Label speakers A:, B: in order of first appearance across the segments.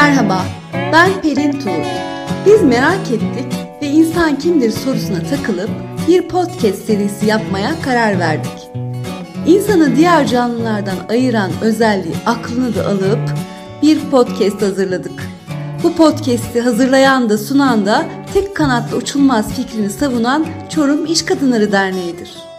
A: Merhaba, ben Pelin Tuğ. Biz merak ettik ve insan kimdir sorusuna takılıp bir podcast serisi yapmaya karar verdik. İnsanı diğer canlılardan ayıran özelliği aklını da alıp bir podcast hazırladık. Bu podcast'i hazırlayan da sunan da tek kanatlı uçulmaz fikrini savunan Çorum İş Kadınları Derneği'dir.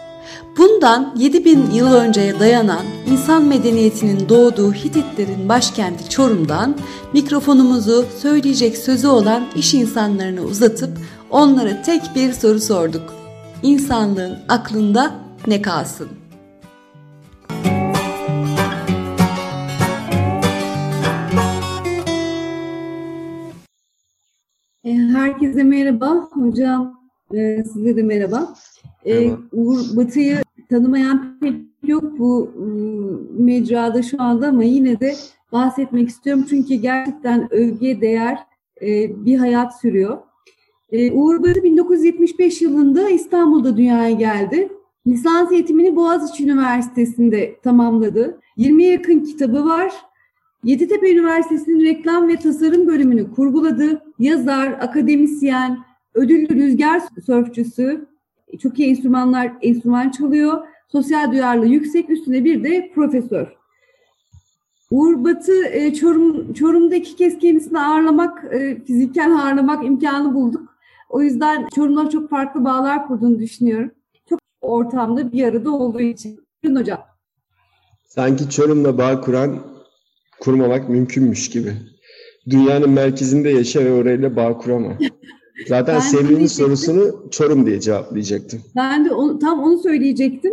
A: Bundan 7000 yıl önceye dayanan insan medeniyetinin doğduğu Hititlerin başkenti Çorum'dan mikrofonumuzu söyleyecek sözü olan iş insanlarına uzatıp onlara tek bir soru sorduk. İnsanlığın aklında ne kalsın? E, herkese merhaba. Hocam e, size de merhaba. Ee, Uğur Batı'yı tanımayan pek yok bu ıı, mecrada şu anda ama yine de bahsetmek istiyorum. Çünkü gerçekten övgüye değer e, bir hayat sürüyor. E, Uğur Batı 1975 yılında İstanbul'da dünyaya geldi. Lisans eğitimini Boğaziçi Üniversitesi'nde tamamladı. 20'ye yakın kitabı var. Yeditepe Üniversitesi'nin reklam ve tasarım bölümünü kurguladı. Yazar, akademisyen, ödüllü rüzgar sörfçüsü, çok iyi enstrümanlar, enstrüman çalıyor. Sosyal duyarlı yüksek üstüne bir de profesör. Uğur Batı e, Çorum, Çorum'da iki kez kendisini ağırlamak, e, fiziken ağırlamak imkanı bulduk. O yüzden Çorum'la çok farklı bağlar kurduğunu düşünüyorum. Çok ortamda bir arada olduğu için. Buyurun hocam.
B: Sanki Çorum'la bağ kuran, kurmamak mümkünmüş gibi. Dünyanın merkezinde yaşa ve orayla bağ kurama. Zaten Semih'in sorusunu Çorum diye cevaplayacaktım.
A: Ben de onu, tam onu söyleyecektim.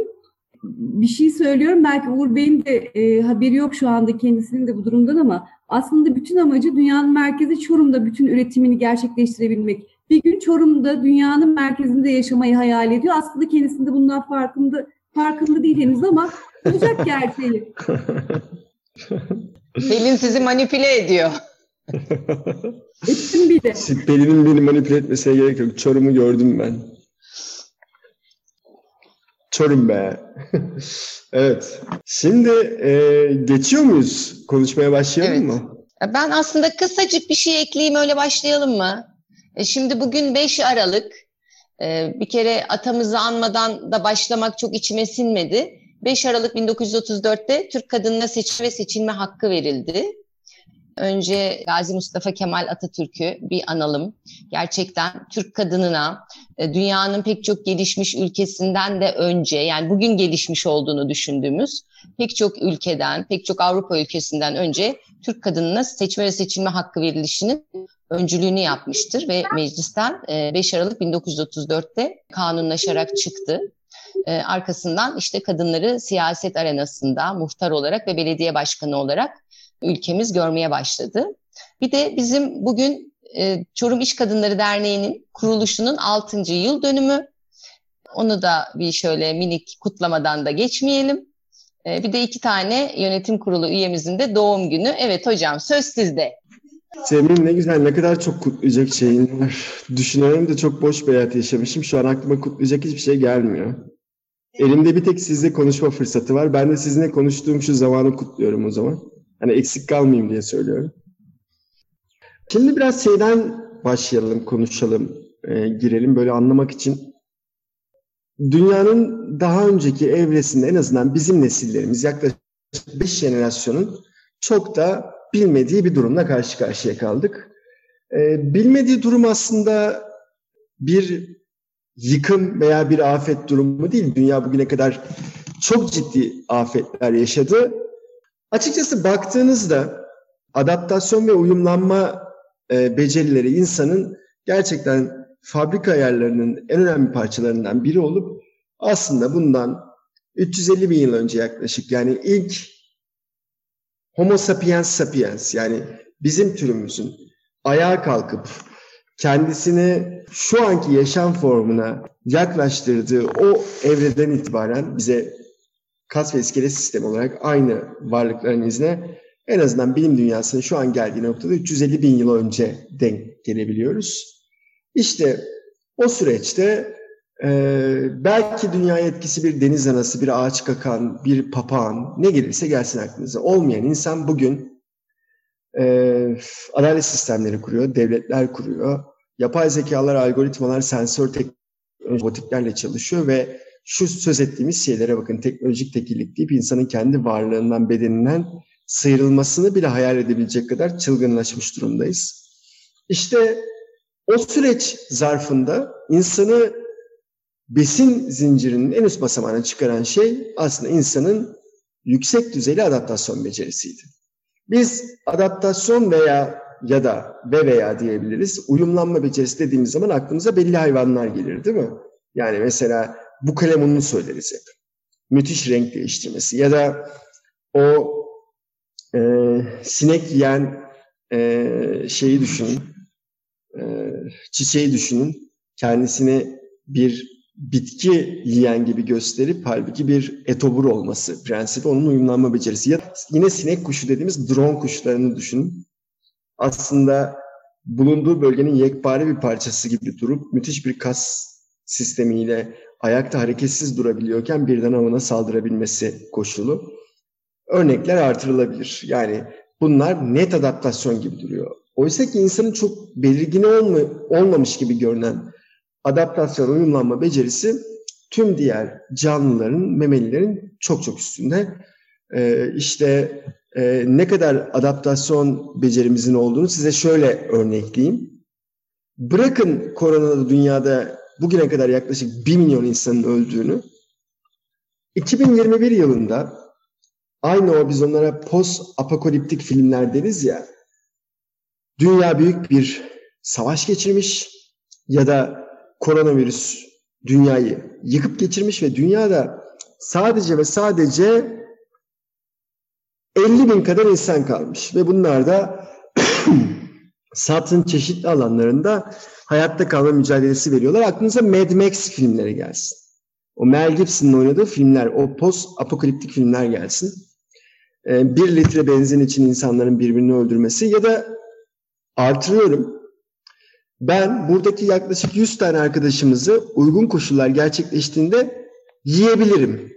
A: Bir şey söylüyorum. Belki Uğur Bey'in de e, haberi yok şu anda kendisinin de bu durumdan ama aslında bütün amacı dünyanın merkezi Çorum'da bütün üretimini gerçekleştirebilmek. Bir gün Çorum'da dünyanın merkezinde yaşamayı hayal ediyor. Aslında kendisinde bundan farkında farkında değil henüz ama olacak gerçeği.
C: Pelin sizi manipüle ediyor.
A: Ettim bir de.
B: Pelin'in beni manipüle etmesine gerek yok. Çorum'u gördüm ben. Çorum be. evet. Şimdi e, geçiyor muyuz? Konuşmaya başlayalım evet. mı?
C: Ben aslında kısacık bir şey ekleyeyim öyle başlayalım mı? E, şimdi bugün 5 Aralık. E, bir kere atamızı anmadan da başlamak çok içime sinmedi. 5 Aralık 1934'te Türk kadınına seçim ve seçilme hakkı verildi. Önce Gazi Mustafa Kemal Atatürk'ü bir analım. Gerçekten Türk kadınına e, dünyanın pek çok gelişmiş ülkesinden de önce yani bugün gelişmiş olduğunu düşündüğümüz pek çok ülkeden, pek çok Avrupa ülkesinden önce Türk kadınına seçme ve seçilme hakkı verilişinin öncülüğünü yapmıştır ve meclisten 5 e, Aralık 1934'te kanunlaşarak çıktı. E, arkasından işte kadınları siyaset arenasında muhtar olarak ve belediye başkanı olarak ülkemiz görmeye başladı. Bir de bizim bugün e, Çorum İş Kadınları Derneği'nin kuruluşunun 6. yıl dönümü. Onu da bir şöyle minik kutlamadan da geçmeyelim. E, bir de iki tane yönetim kurulu üyemizin de doğum günü. Evet hocam söz sizde.
B: Semih ne güzel ne kadar çok kutlayacak şeyin var. Düşünüyorum da çok boş bir hayat yaşamışım. Şu an aklıma kutlayacak hiçbir şey gelmiyor. Elimde bir tek sizle konuşma fırsatı var. Ben de sizinle konuştuğum şu zamanı kutluyorum o zaman. Hani eksik kalmayayım diye söylüyorum. Şimdi biraz şeyden başlayalım, konuşalım, e, girelim böyle anlamak için. Dünyanın daha önceki evresinde en azından bizim nesillerimiz yaklaşık 5 jenerasyonun çok da bilmediği bir durumla karşı karşıya kaldık. E, bilmediği durum aslında bir yıkım veya bir afet durumu değil. Dünya bugüne kadar çok ciddi afetler yaşadı Açıkçası baktığınızda adaptasyon ve uyumlanma e, becerileri insanın gerçekten fabrika ayarlarının en önemli parçalarından biri olup aslında bundan 350 bin yıl önce yaklaşık yani ilk Homo sapiens sapiens yani bizim türümüzün ayağa kalkıp kendisini şu anki yaşam formuna yaklaştırdığı o evreden itibaren bize kas ve iskelet sistemi olarak aynı varlıkların izine en azından bilim dünyasının şu an geldiği noktada 350 bin yıl önce denk gelebiliyoruz. İşte o süreçte e, belki dünya etkisi bir deniz anası, bir ağaç kakan, bir papağan ne gelirse gelsin aklınıza. Olmayan insan bugün e, adalet sistemleri kuruyor, devletler kuruyor. Yapay zekalar, algoritmalar, sensör teknoloji robotiklerle çalışıyor ve şu söz ettiğimiz şeylere bakın teknolojik tekillik deyip insanın kendi varlığından, bedeninden sıyrılmasını bile hayal edebilecek kadar çılgınlaşmış durumdayız. İşte o süreç zarfında insanı besin zincirinin en üst basamağına çıkaran şey aslında insanın yüksek düzeyli adaptasyon becerisiydi. Biz adaptasyon veya ya da ve veya diyebiliriz. Uyumlanma becerisi dediğimiz zaman aklımıza belli hayvanlar gelir değil mi? Yani mesela bu kalemununu söyleriz hep. Müthiş renk değiştirmesi ya da o e, sinek yiyen e, şeyi düşünün, e, çiçeği düşünün. Kendisini bir bitki yiyen gibi gösterip halbuki bir etobur olması prensibi onun uyumlanma becerisi. Ya yine sinek kuşu dediğimiz drone kuşlarını düşünün. Aslında bulunduğu bölgenin yekpare bir parçası gibi durup müthiş bir kas sistemiyle ayakta hareketsiz durabiliyorken birden avına saldırabilmesi koşulu. Örnekler artırılabilir. Yani bunlar net adaptasyon gibi duruyor. Oysa ki insanın çok belirgin olma, olmamış gibi görünen adaptasyon, uyumlanma becerisi tüm diğer canlıların, memelilerin çok çok üstünde. Ee, işte e, ne kadar adaptasyon becerimizin olduğunu size şöyle örnekleyeyim. Bırakın koronada dünyada bugüne kadar yaklaşık 1 milyon insanın öldüğünü, 2021 yılında aynı o biz onlara post apokaliptik filmler deriz ya, dünya büyük bir savaş geçirmiş ya da koronavirüs dünyayı yıkıp geçirmiş ve dünyada sadece ve sadece 50 bin kadar insan kalmış ve bunlar da satın çeşitli alanlarında hayatta kalma mücadelesi veriyorlar. Aklınıza Mad Max filmleri gelsin. O Mel Gibson'ın oynadığı filmler, o post apokaliptik filmler gelsin. Ee, bir litre benzin için insanların birbirini öldürmesi ya da artırıyorum. Ben buradaki yaklaşık 100 tane arkadaşımızı uygun koşullar gerçekleştiğinde yiyebilirim.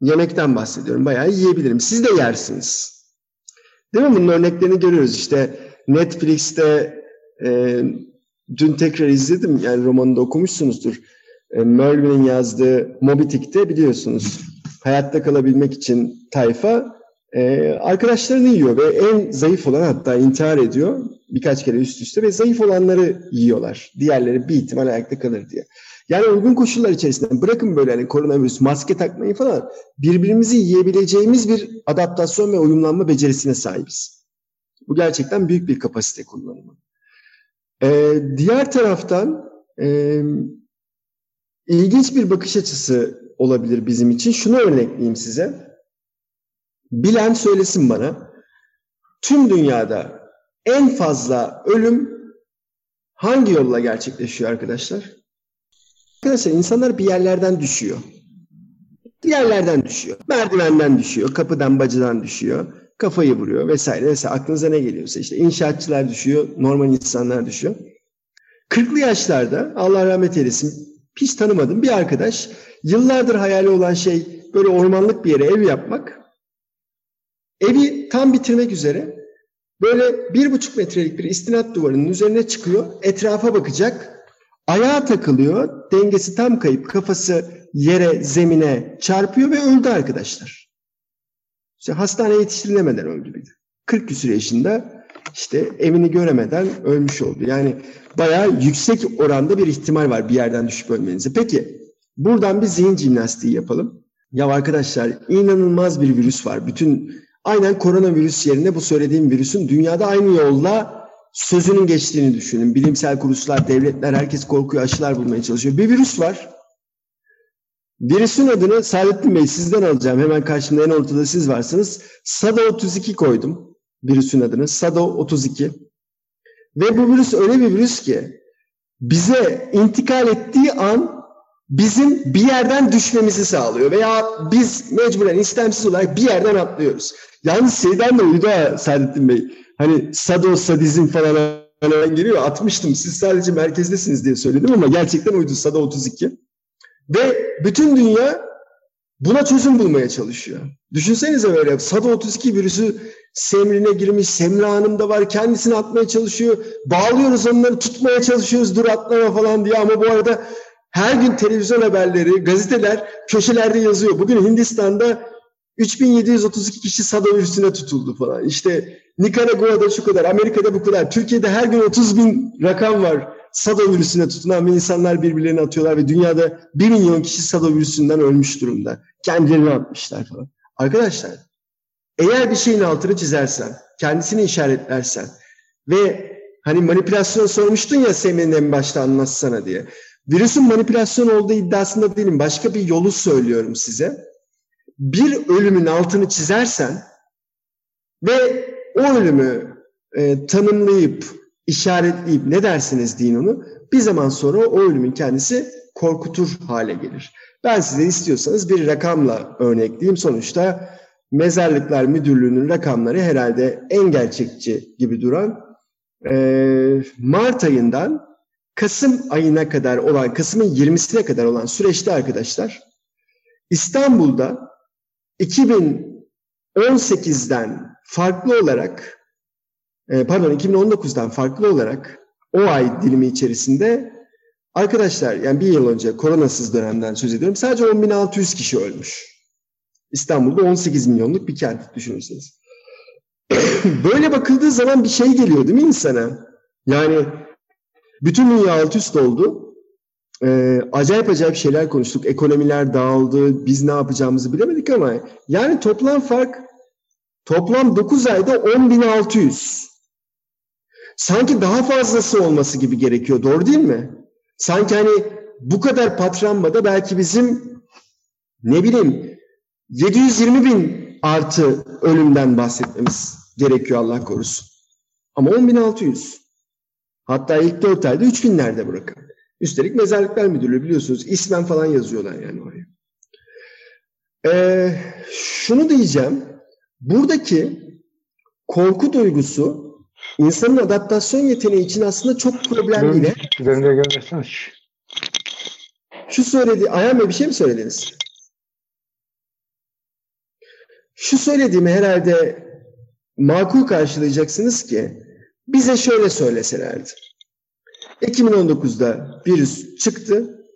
B: Yemekten bahsediyorum. Bayağı yiyebilirim. Siz de yersiniz. Değil mi? Bunun örneklerini görüyoruz. İşte Netflix'te e, dün tekrar izledim. Yani romanı da okumuşsunuzdur. E, Merlin'in yazdığı Moby Dick'te biliyorsunuz. Hayatta kalabilmek için tayfa e, arkadaşlarını yiyor ve en zayıf olan hatta intihar ediyor birkaç kere üst üste ve zayıf olanları yiyorlar. Diğerleri bir ihtimal ayakta kalır diye. Yani uygun koşullar içerisinde bırakın böyle hani koronavirüs, maske takmayı falan birbirimizi yiyebileceğimiz bir adaptasyon ve uyumlanma becerisine sahibiz. Bu gerçekten büyük bir kapasite kullanımı. Ee, diğer taraftan e, ilginç bir bakış açısı olabilir bizim için. Şunu örnekleyeyim size. Bilen söylesin bana. Tüm dünyada en fazla ölüm hangi yolla gerçekleşiyor arkadaşlar? Arkadaşlar insanlar bir yerlerden düşüyor. Bir yerlerden düşüyor. Merdivenden düşüyor, kapıdan bacadan düşüyor, kafayı vuruyor vesaire vesaire. Aklınıza ne geliyorsa işte inşaatçılar düşüyor, normal insanlar düşüyor. 40'lı yaşlarda Allah rahmet eylesin hiç tanımadım bir arkadaş yıllardır hayali olan şey böyle ormanlık bir yere ev yapmak. Evi tam bitirmek üzere böyle bir buçuk metrelik bir istinat duvarının üzerine çıkıyor, etrafa bakacak, Ayağa takılıyor, dengesi tam kayıp, kafası yere, zemine çarpıyor ve öldü arkadaşlar. İşte hastaneye yetiştirilemeden öldü bir de. 40 küsur yaşında işte evini göremeden ölmüş oldu. Yani bayağı yüksek oranda bir ihtimal var bir yerden düşüp ölmenize. Peki buradan bir zihin jimnastiği yapalım. Ya arkadaşlar inanılmaz bir virüs var. Bütün aynen koronavirüs yerine bu söylediğim virüsün dünyada aynı yolla sözünün geçtiğini düşünün. Bilimsel kuruluşlar, devletler, herkes korkuyor, aşılar bulmaya çalışıyor. Bir virüs var. Virüsün adını Saadettin Bey sizden alacağım. Hemen karşımda en ortada siz varsınız. SADA 32 koydum virüsün adını. SADA 32. Ve bu virüs öyle bir virüs ki bize intikal ettiği an bizim bir yerden düşmemizi sağlıyor. Veya biz mecburen istemsiz olarak bir yerden atlıyoruz. Yalnız şeyden de uydu ha Saadettin Bey. Hani sado, sadizm falan hemen geliyor. Atmıştım. Siz sadece merkezdesiniz diye söyledim ama gerçekten uydu. Sado 32. Ve bütün dünya buna çözüm bulmaya çalışıyor. Düşünsenize böyle SADA-32 virüsü Semrin'e girmiş, Semra Hanım var kendisini atmaya çalışıyor. Bağlıyoruz onları tutmaya çalışıyoruz dur atlama falan diye ama bu arada her gün televizyon haberleri, gazeteler köşelerde yazıyor. Bugün Hindistan'da 3732 kişi SADA virüsüne tutuldu falan. İşte Nikaragua'da şu kadar, Amerika'da bu kadar. Türkiye'de her gün 30 bin rakam var. SADA virüsüne tutulan ve insanlar birbirlerini atıyorlar ve dünyada 1 milyon kişi SADA virüsünden ölmüş durumda. Kendilerini atmışlar falan. Arkadaşlar eğer bir şeyin altını çizersen, kendisini işaretlersen ve hani manipülasyon sormuştun ya Semih'in en başta anlatsana diye. Virüsün manipülasyon olduğu iddiasında değilim. Başka bir yolu söylüyorum size. Bir ölümün altını çizersen ve o ölümü e, tanımlayıp, işaretleyip ne dersiniz deyin onu. Bir zaman sonra o ölümün kendisi korkutur hale gelir. Ben size istiyorsanız bir rakamla örnekleyeyim. Sonuçta Mezarlıklar Müdürlüğü'nün rakamları herhalde en gerçekçi gibi duran e, Mart ayından Kasım ayına kadar olan, Kasım'ın 20'sine kadar olan süreçte arkadaşlar İstanbul'da 2018'den farklı olarak pardon 2019'dan farklı olarak o ay dilimi içerisinde arkadaşlar yani bir yıl önce koronasız dönemden söz ediyorum sadece 10.600 kişi ölmüş. İstanbul'da 18 milyonluk bir kent düşünürseniz. Böyle bakıldığı zaman bir şey geliyor değil mi insana? Yani bütün dünya alt üst oldu. Ee, acayip acayip şeyler konuştuk. Ekonomiler dağıldı. Biz ne yapacağımızı bilemedik ama yani toplam fark toplam 9 ayda 10.600. Sanki daha fazlası olması gibi gerekiyor. Doğru değil mi? Sanki hani bu kadar patranmada belki bizim ne bileyim 720 bin artı ölümden bahsetmemiz gerekiyor Allah korusun. Ama 10.600. Hatta ilk 4 ayda 3 binlerde bu rakam. Üstelik Mezarlıklar Müdürlüğü biliyorsunuz ismen falan yazıyorlar yani oraya. Ee, şunu diyeceğim. Buradaki korku duygusu insanın adaptasyon yeteneği için aslında çok problemli. Üzerinde görmesene. Şu söyledi, Ayhan Bey bir şey mi söylediniz? Şu söylediğimi herhalde makul karşılayacaksınız ki bize şöyle söyleselerdi. 2019'da virüs çıktı.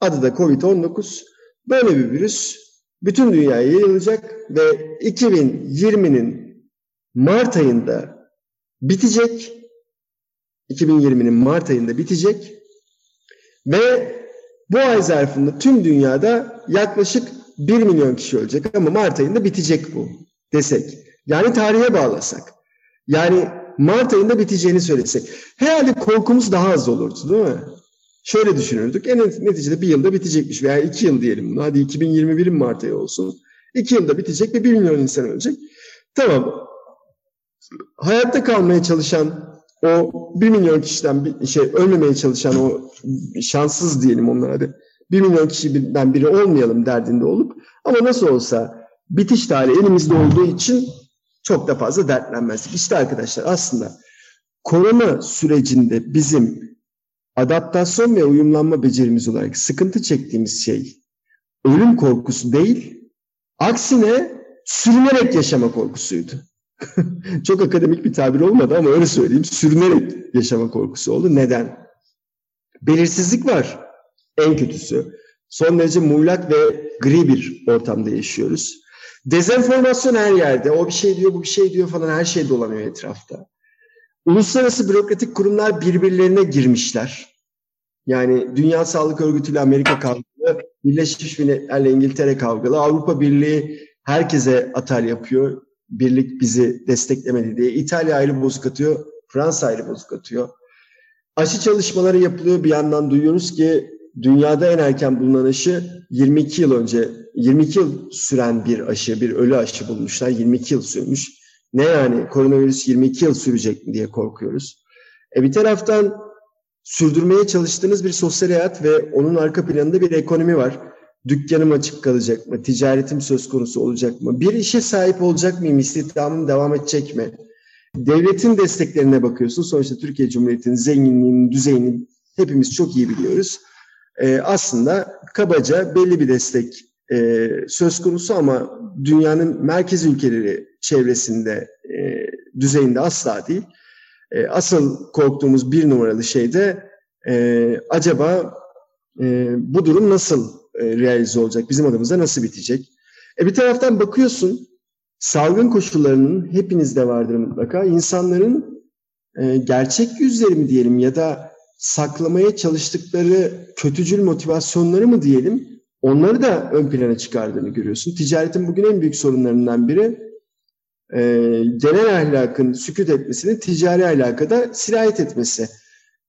B: Adı da Covid-19. Böyle bir virüs bütün dünyaya yayılacak ve 2020'nin Mart ayında bitecek. 2020'nin Mart ayında bitecek. Ve bu ay zarfında tüm dünyada yaklaşık 1 milyon kişi ölecek ama Mart ayında bitecek bu desek. Yani tarihe bağlasak. Yani Mart ayında biteceğini söylesek. Herhalde korkumuz daha az olurdu değil mi? Şöyle düşünürdük. En neticede bir yılda bitecekmiş veya iki yıl diyelim bunu. Hadi 2021'in Mart ayı olsun. İki yılda bitecek ve bir milyon insan ölecek. Tamam. Hayatta kalmaya çalışan o bir milyon kişiden bir şey ölmemeye çalışan o şanssız diyelim onlara hadi. 1 milyon kişiden biri olmayalım derdinde olup ama nasıl olsa bitiş tarihi elimizde olduğu için çok da fazla dertlenmezdik. İşte arkadaşlar aslında korona sürecinde bizim adaptasyon ve uyumlanma becerimiz olarak sıkıntı çektiğimiz şey ölüm korkusu değil, aksine sürünerek yaşama korkusuydu. Çok akademik bir tabir olmadı ama öyle söyleyeyim. Sürünerek yaşama korkusu oldu. Neden? Belirsizlik var. En kötüsü. Son derece muğlak ve gri bir ortamda yaşıyoruz. Dezenformasyon her yerde. O bir şey diyor, bu bir şey diyor falan her şey dolanıyor etrafta. Uluslararası bürokratik kurumlar birbirlerine girmişler. Yani Dünya Sağlık Örgütü ile Amerika kavgalı, Birleşmiş Milletler'le İngiltere kavgalı, Avrupa Birliği herkese atal yapıyor. Birlik bizi desteklemedi diye. İtalya ayrı bozuk atıyor, Fransa ayrı bozuk atıyor. Aşı çalışmaları yapılıyor. Bir yandan duyuyoruz ki dünyada en erken bulunan aşı 22 yıl önce 22 yıl süren bir aşı, bir ölü aşı bulmuşlar. 22 yıl sürmüş. Ne yani koronavirüs 22 yıl sürecek mi diye korkuyoruz. E bir taraftan sürdürmeye çalıştığınız bir sosyal hayat ve onun arka planında bir ekonomi var. Dükkanım açık kalacak mı? Ticaretim söz konusu olacak mı? Bir işe sahip olacak mıyım? İstihdamım devam edecek mi? Devletin desteklerine bakıyorsun. Sonuçta Türkiye Cumhuriyeti'nin zenginliğinin, düzeyini hepimiz çok iyi biliyoruz e, aslında kabaca belli bir destek e, söz konusu ama dünyanın merkez ülkeleri çevresinde e, düzeyinde asla değil. E, asıl korktuğumuz bir numaralı şey de e, acaba e, bu durum nasıl e, realize olacak, bizim adımıza nasıl bitecek? E, bir taraftan bakıyorsun salgın koşullarının hepinizde vardır mutlaka. İnsanların e, gerçek yüzleri mi diyelim ya da saklamaya çalıştıkları kötücül motivasyonları mı diyelim onları da ön plana çıkardığını görüyorsun. Ticaretin bugün en büyük sorunlarından biri e, genel ahlakın sükut etmesini ticari ahlakada sirayet etmesi.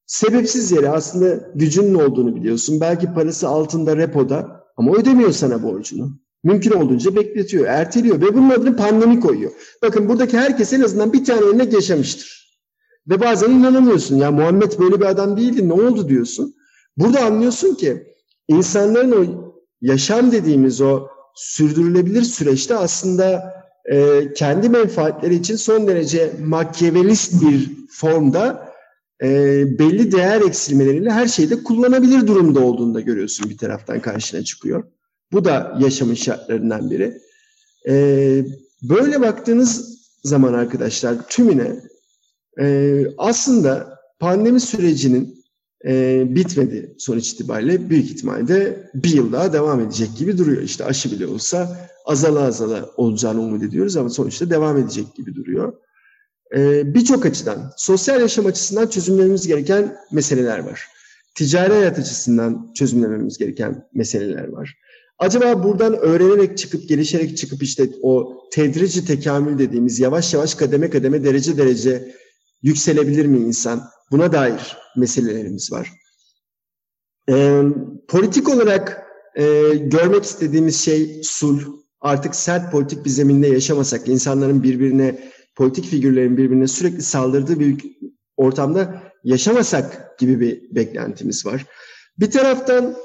B: Sebepsiz yere aslında gücünün olduğunu biliyorsun. Belki parası altında repoda ama ödemiyor sana borcunu. Mümkün olduğunca bekletiyor, erteliyor ve bunun adını pandemi koyuyor. Bakın buradaki herkes en azından bir tane örnek yaşamıştır. Ve bazen inanamıyorsun. Ya Muhammed böyle bir adam değildi ne oldu diyorsun. Burada anlıyorsun ki insanların o yaşam dediğimiz o sürdürülebilir süreçte aslında e, kendi menfaatleri için son derece makyavelist bir formda e, belli değer eksilmeleriyle her şeyde kullanabilir durumda olduğunu da görüyorsun bir taraftan karşına çıkıyor. Bu da yaşamın şartlarından biri. E, böyle baktığınız zaman arkadaşlar tümüne e, aslında pandemi sürecinin e, bitmedi sonuç itibariyle büyük ihtimalle bir yıl daha devam edecek gibi duruyor. İşte aşı bile olsa azala azala olacağını umut ediyoruz ama sonuçta devam edecek gibi duruyor. E, Birçok açıdan, sosyal yaşam açısından çözümlememiz gereken meseleler var. Ticari hayat açısından çözümlememiz gereken meseleler var. Acaba buradan öğrenerek çıkıp, gelişerek çıkıp işte o tedrici tekamül dediğimiz yavaş yavaş kademe kademe derece derece yükselebilir mi insan? Buna dair meselelerimiz var. E, politik olarak e, görmek istediğimiz şey sulh. Artık sert politik bir zeminde yaşamasak, insanların birbirine, politik figürlerin birbirine sürekli saldırdığı bir ortamda yaşamasak gibi bir beklentimiz var. Bir taraftan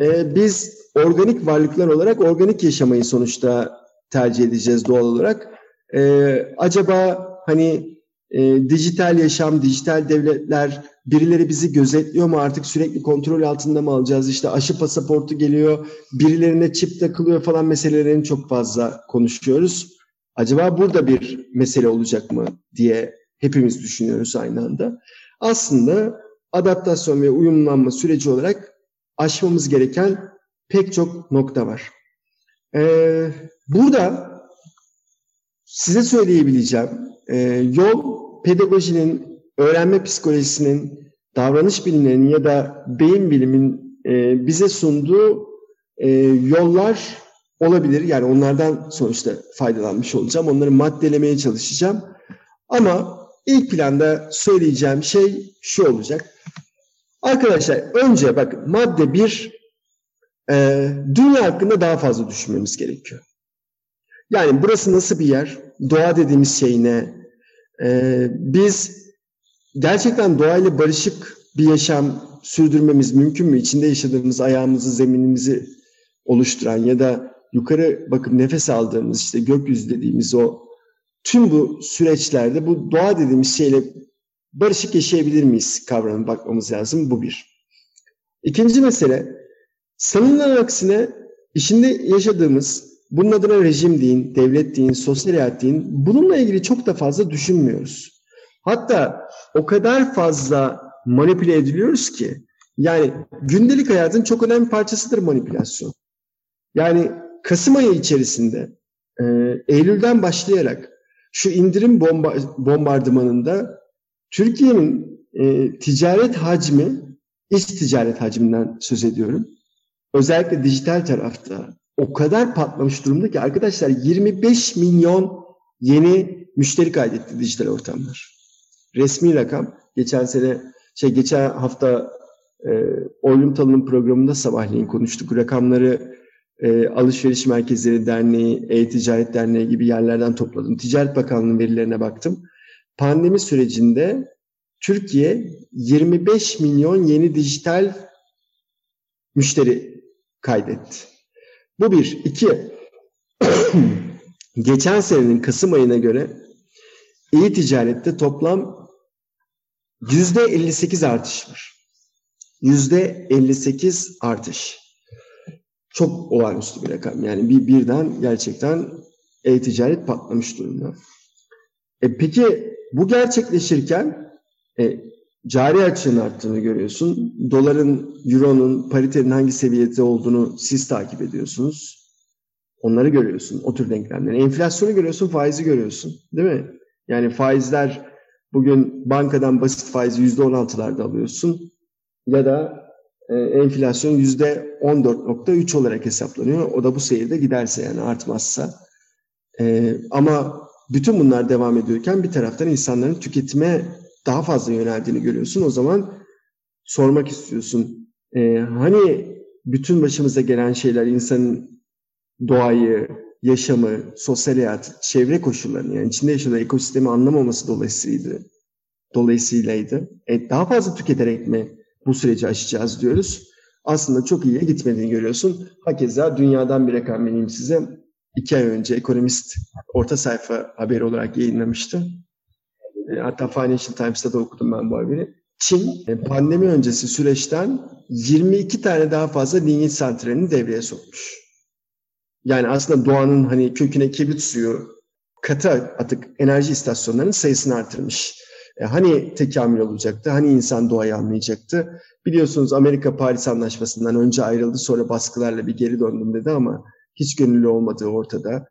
B: e, biz organik varlıklar olarak organik yaşamayı sonuçta tercih edeceğiz doğal olarak. E, acaba hani e, dijital yaşam, dijital devletler birileri bizi gözetliyor mu artık sürekli kontrol altında mı alacağız? İşte aşı pasaportu geliyor, birilerine çip takılıyor falan meselelerini çok fazla konuşuyoruz. Acaba burada bir mesele olacak mı diye hepimiz düşünüyoruz aynı anda. Aslında adaptasyon ve uyumlanma süreci olarak aşmamız gereken pek çok nokta var. Ee, burada size söyleyebileceğim e, yol pedagojinin, öğrenme psikolojisinin, davranış bilimlerinin ya da beyin bilimin e, bize sunduğu e, yollar olabilir. Yani onlardan sonuçta faydalanmış olacağım. Onları maddelemeye çalışacağım. Ama ilk planda söyleyeceğim şey şu olacak. Arkadaşlar önce bak madde bir e, dünya hakkında daha fazla düşünmemiz gerekiyor. Yani burası nasıl bir yer? Doğa dediğimiz şey ne? Ee, biz gerçekten doğayla barışık bir yaşam sürdürmemiz mümkün mü? İçinde yaşadığımız ayağımızı, zeminimizi oluşturan ya da yukarı bakıp nefes aldığımız işte gökyüzü dediğimiz o tüm bu süreçlerde bu doğa dediğimiz şeyle barışık yaşayabilir miyiz kavramına bakmamız lazım. Bu bir. İkinci mesele sanılan aksine içinde yaşadığımız bunun adına rejim deyin, devlet deyin, sosyal hayat deyin. Bununla ilgili çok da fazla düşünmüyoruz. Hatta o kadar fazla manipüle ediliyoruz ki yani gündelik hayatın çok önemli parçasıdır manipülasyon. Yani Kasım ayı içerisinde e, Eylül'den başlayarak şu indirim bomba, bombardımanında Türkiye'nin e, ticaret hacmi, iç ticaret hacminden söz ediyorum. Özellikle dijital tarafta o kadar patlamış durumda ki arkadaşlar 25 milyon yeni müşteri kaydetti dijital ortamlar. Resmi rakam. Geçen sene şey geçen hafta e, Oylum Talı'nın programında sabahleyin konuştuk. Rakamları e, Alışveriş Merkezleri Derneği, E-Ticaret Derneği gibi yerlerden topladım. Ticaret Bakanlığı'nın verilerine baktım. Pandemi sürecinde Türkiye 25 milyon yeni dijital müşteri kaydetti. Bu bir. İki, geçen senenin Kasım ayına göre iyi ticarette toplam yüzde 58 artış var. Yüzde 58 artış. Çok olağanüstü bir rakam. Yani bir birden gerçekten e-ticaret patlamış durumda. E peki bu gerçekleşirken e, cari açığın arttığını görüyorsun. Doların, euronun, paritenin hangi seviyede olduğunu siz takip ediyorsunuz. Onları görüyorsun, o tür denklemleri. Enflasyonu görüyorsun, faizi görüyorsun. Değil mi? Yani faizler bugün bankadan basit faizi %16'larda alıyorsun. Ya da e, enflasyon %14.3 olarak hesaplanıyor. O da bu seyirde giderse yani artmazsa. E, ama bütün bunlar devam ediyorken bir taraftan insanların tüketime daha fazla yöneldiğini görüyorsun. O zaman sormak istiyorsun. E, hani bütün başımıza gelen şeyler insanın doğayı, yaşamı, sosyal hayatı, çevre koşullarını yani içinde yaşadığı ekosistemi anlamaması dolayısıyla dolayısıylaydı. E, daha fazla tüketerek mi bu süreci aşacağız diyoruz. Aslında çok iyiye gitmediğini görüyorsun. Hakeza dünyadan bir rakam vereyim size. İki ay önce Ekonomist orta sayfa haberi olarak yayınlamıştı. E, hatta Financial Times'ta da okudum ben bu haberi. Çin e, pandemi öncesi süreçten 22 tane daha fazla linyit santralini devreye sokmuş. Yani aslında doğanın hani köküne kibrit suyu, katı atık enerji istasyonlarının sayısını artırmış. E, hani tekamül olacaktı, hani insan doğayı anlayacaktı. Biliyorsunuz Amerika Paris Anlaşması'ndan önce ayrıldı, sonra baskılarla bir geri döndüm dedi ama hiç gönüllü olmadığı ortada.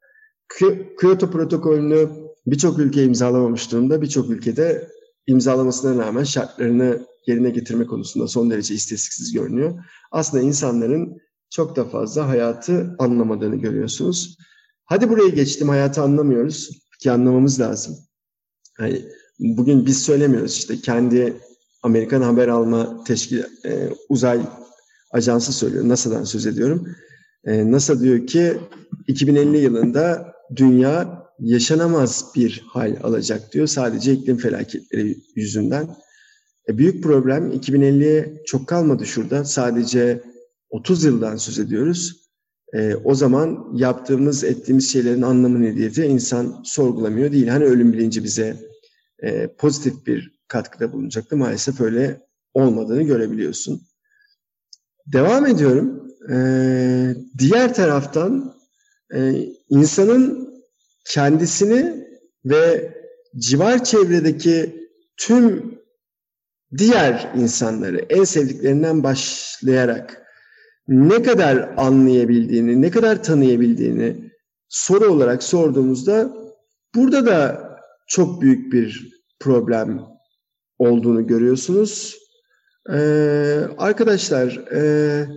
B: Kyoto protokolünü birçok ülke imzalamamış durumda. Birçok ülkede imzalamasına rağmen şartlarını yerine getirme konusunda son derece isteksiz görünüyor. Aslında insanların çok da fazla hayatı anlamadığını görüyorsunuz. Hadi buraya geçtim, hayatı anlamıyoruz ki anlamamız lazım. Hani bugün biz söylemiyoruz işte kendi Amerikan haber alma teşkil e, uzay ajansı söylüyor. NASA'dan söz ediyorum. E, NASA diyor ki 2050 yılında dünya yaşanamaz bir hal alacak diyor. Sadece iklim felaketleri yüzünden. E, büyük problem 2050'ye çok kalmadı şurada. Sadece 30 yıldan söz ediyoruz. E, o zaman yaptığımız, ettiğimiz şeylerin anlamı ne diye de insan sorgulamıyor değil. Hani ölüm bilinci bize e, pozitif bir katkıda bulunacaktı. Maalesef öyle olmadığını görebiliyorsun. Devam ediyorum. E, diğer taraftan e, insanın kendisini ve civar çevredeki tüm diğer insanları en sevdiklerinden başlayarak ne kadar anlayabildiğini, ne kadar tanıyabildiğini soru olarak sorduğumuzda burada da çok büyük bir problem olduğunu görüyorsunuz. Ee, arkadaşlar, e,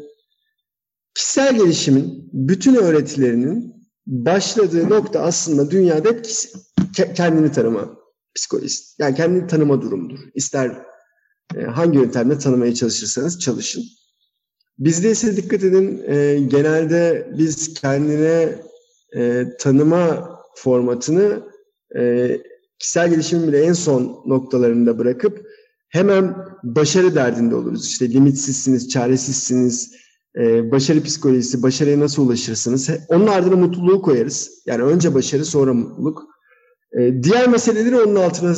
B: kişisel gelişimin bütün öğretilerinin başladığı nokta aslında dünyada hep kendini tanıma psikolojisi. Yani kendini tanıma durumudur. İster e, hangi yöntemle tanımaya çalışırsanız çalışın. Bizde ise dikkat edin e, genelde biz kendine e, tanıma formatını e, kişisel gelişimin bile en son noktalarında bırakıp hemen başarı derdinde oluruz. İşte limitsizsiniz, çaresizsiniz, e, başarı psikolojisi, başarıya nasıl ulaşırsınız? Onun ardına mutluluğu koyarız. Yani önce başarı sonra mutluluk. E, diğer meseleleri onun altına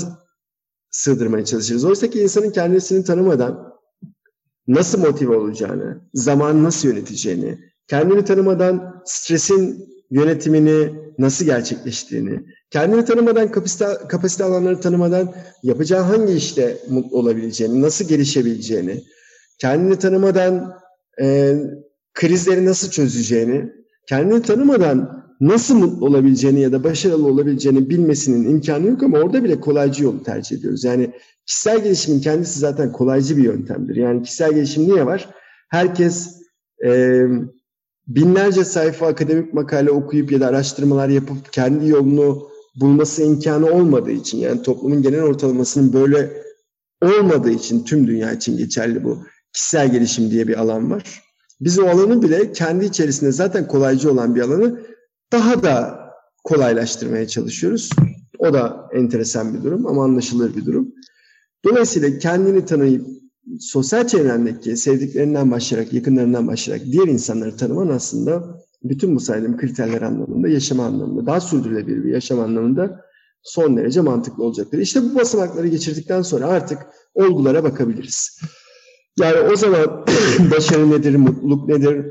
B: sığdırmaya çalışırız. Oysa ki insanın kendisini tanımadan nasıl motive olacağını, zamanı nasıl yöneteceğini, kendini tanımadan stresin yönetimini nasıl gerçekleştiğini, kendini tanımadan, kapasite, kapasite alanları tanımadan yapacağı hangi işte mutlu olabileceğini, nasıl gelişebileceğini, kendini tanımadan e, krizleri nasıl çözeceğini, kendini tanımadan nasıl mutlu olabileceğini ya da başarılı olabileceğini bilmesinin imkanı yok ama orada bile kolaycı yolu tercih ediyoruz. Yani kişisel gelişimin kendisi zaten kolaycı bir yöntemdir. Yani kişisel gelişim niye var? Herkes e, binlerce sayfa akademik makale okuyup ya da araştırmalar yapıp kendi yolunu bulması imkanı olmadığı için yani toplumun genel ortalamasının böyle olmadığı için tüm dünya için geçerli bu kişisel gelişim diye bir alan var. Biz o alanı bile kendi içerisinde zaten kolaycı olan bir alanı daha da kolaylaştırmaya çalışıyoruz. O da enteresan bir durum ama anlaşılır bir durum. Dolayısıyla kendini tanıyıp sosyal çevrendeki sevdiklerinden başlayarak, yakınlarından başlayarak diğer insanları tanıman aslında bütün bu saydığım kriterler anlamında, yaşam anlamında, daha sürdürülebilir bir yaşam anlamında son derece mantıklı olacaktır. İşte bu basamakları geçirdikten sonra artık olgulara bakabiliriz. Yani o zaman başarı nedir, mutluluk nedir,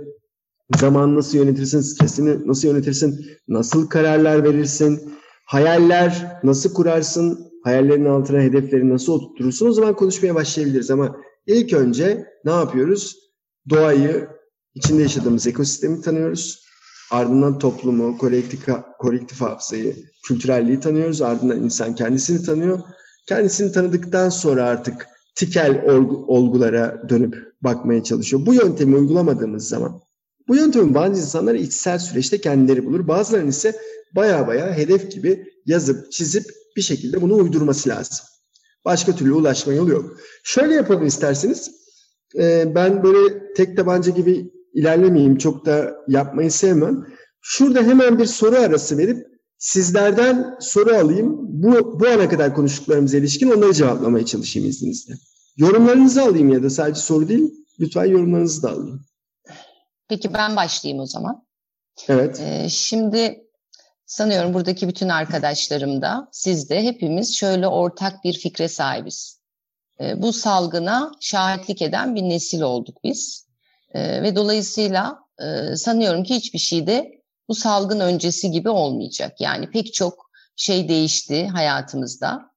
B: Zaman nasıl yönetirsin, stresini nasıl yönetirsin, nasıl kararlar verirsin, hayaller nasıl kurarsın, hayallerin altına hedefleri nasıl oturtursun o zaman konuşmaya başlayabiliriz. Ama ilk önce ne yapıyoruz? Doğayı, içinde yaşadığımız ekosistemi tanıyoruz. Ardından toplumu, kolektif, kolektif hafızayı, kültürelliği tanıyoruz. Ardından insan kendisini tanıyor. Kendisini tanıdıktan sonra artık tikel olgulara dönüp bakmaya çalışıyor. Bu yöntemi uygulamadığımız zaman bu yöntemin bazı insanlar içsel süreçte kendileri bulur. Bazılarının ise baya baya hedef gibi yazıp çizip bir şekilde bunu uydurması lazım. Başka türlü ulaşma yolu yok. Şöyle yapalım isterseniz. Ee, ben böyle tek tabanca gibi ilerlemeyeyim. Çok da yapmayı sevmem. Şurada hemen bir soru arası verip sizlerden soru alayım. Bu, bu ana kadar konuştuklarımıza ilişkin onları cevaplamaya çalışayım izninizle. Yorumlarınızı alayım ya da sadece soru değil, lütfen yorumlarınızı da alayım.
C: Peki ben başlayayım o zaman.
B: Evet.
C: Ee, şimdi sanıyorum buradaki bütün arkadaşlarım da siz de hepimiz şöyle ortak bir fikre sahibiz. Ee, bu salgına şahitlik eden bir nesil olduk biz. Ee, ve dolayısıyla e, sanıyorum ki hiçbir şey de bu salgın öncesi gibi olmayacak. Yani pek çok şey değişti hayatımızda.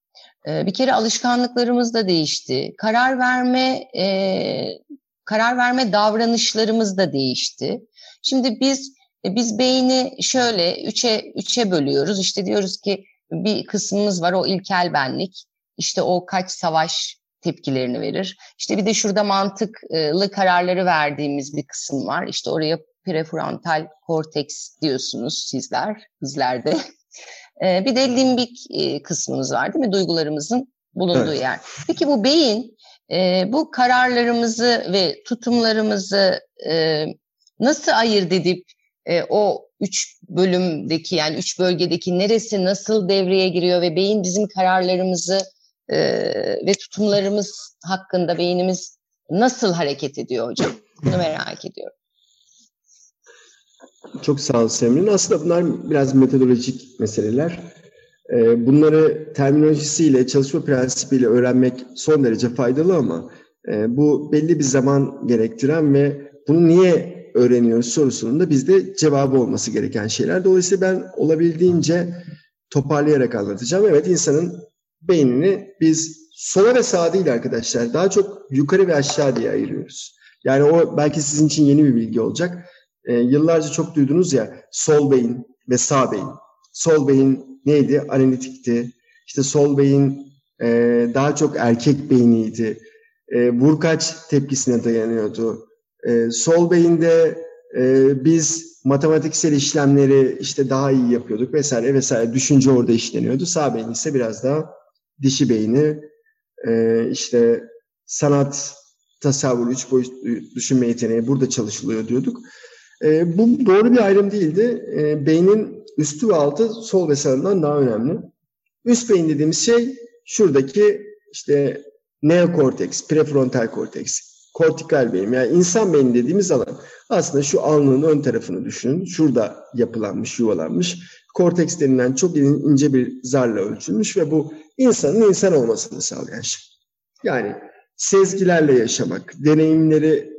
C: Ee, bir kere alışkanlıklarımız da değişti. Karar verme e, karar verme davranışlarımız da değişti. Şimdi biz e, biz beyni şöyle üçe üçe bölüyoruz. İşte diyoruz ki bir kısmımız var o ilkel benlik. İşte o kaç savaş tepkilerini verir. İşte bir de şurada mantıklı kararları verdiğimiz bir kısım var. İşte oraya prefrontal korteks diyorsunuz sizler, bizlerde. E, bir de limbik e, kısmımız var değil mi? Duygularımızın bulunduğu evet. yer. Peki bu beyin e, bu kararlarımızı ve tutumlarımızı nasıl ayırt edip e, o üç bölümdeki yani üç bölgedeki neresi nasıl devreye giriyor ve beyin bizim kararlarımızı e, ve tutumlarımız hakkında beynimiz nasıl hareket ediyor hocam? Bunu merak ediyorum.
B: Çok sağ ol Semrin. Aslında bunlar biraz metodolojik meseleler. Ee, bunları terminolojisiyle, çalışma prensibiyle öğrenmek son derece faydalı ama e, bu belli bir zaman gerektiren ve bunu niye öğreniyoruz sorusunun da bizde cevabı olması gereken şeyler. Dolayısıyla ben olabildiğince toparlayarak anlatacağım. Evet insanın beynini biz sola ve sağa değil arkadaşlar daha çok yukarı ve aşağı diye ayırıyoruz. Yani o belki sizin için yeni bir bilgi olacak. Ee, yıllarca çok duydunuz ya sol beyin ve sağ beyin. Sol beyin neydi? Analitikti. İşte sol beyin e, daha çok erkek beyniydi. E, vurkaç tepkisine dayanıyordu. E, sol beyinde e, biz matematiksel işlemleri işte daha iyi yapıyorduk vesaire vesaire. Düşünce orada işleniyordu. Sağ beyin ise biraz daha dişi beyni e, işte sanat, tasavvur, üç boyutlu düşünme yeteneği burada çalışılıyor diyorduk. E, bu doğru bir ayrım değildi. E, beynin üstü ve altı sol ve sağından daha önemli. Üst beyin dediğimiz şey şuradaki işte neokorteks, prefrontal korteks, kortikal beyin yani insan beyni dediğimiz alan. Aslında şu alnının ön tarafını düşünün. Şurada yapılanmış, yuvalanmış. Korteks denilen çok ince bir zarla ölçülmüş ve bu insanın insan olmasını sağlayan şey. Yani sezgilerle yaşamak, deneyimleri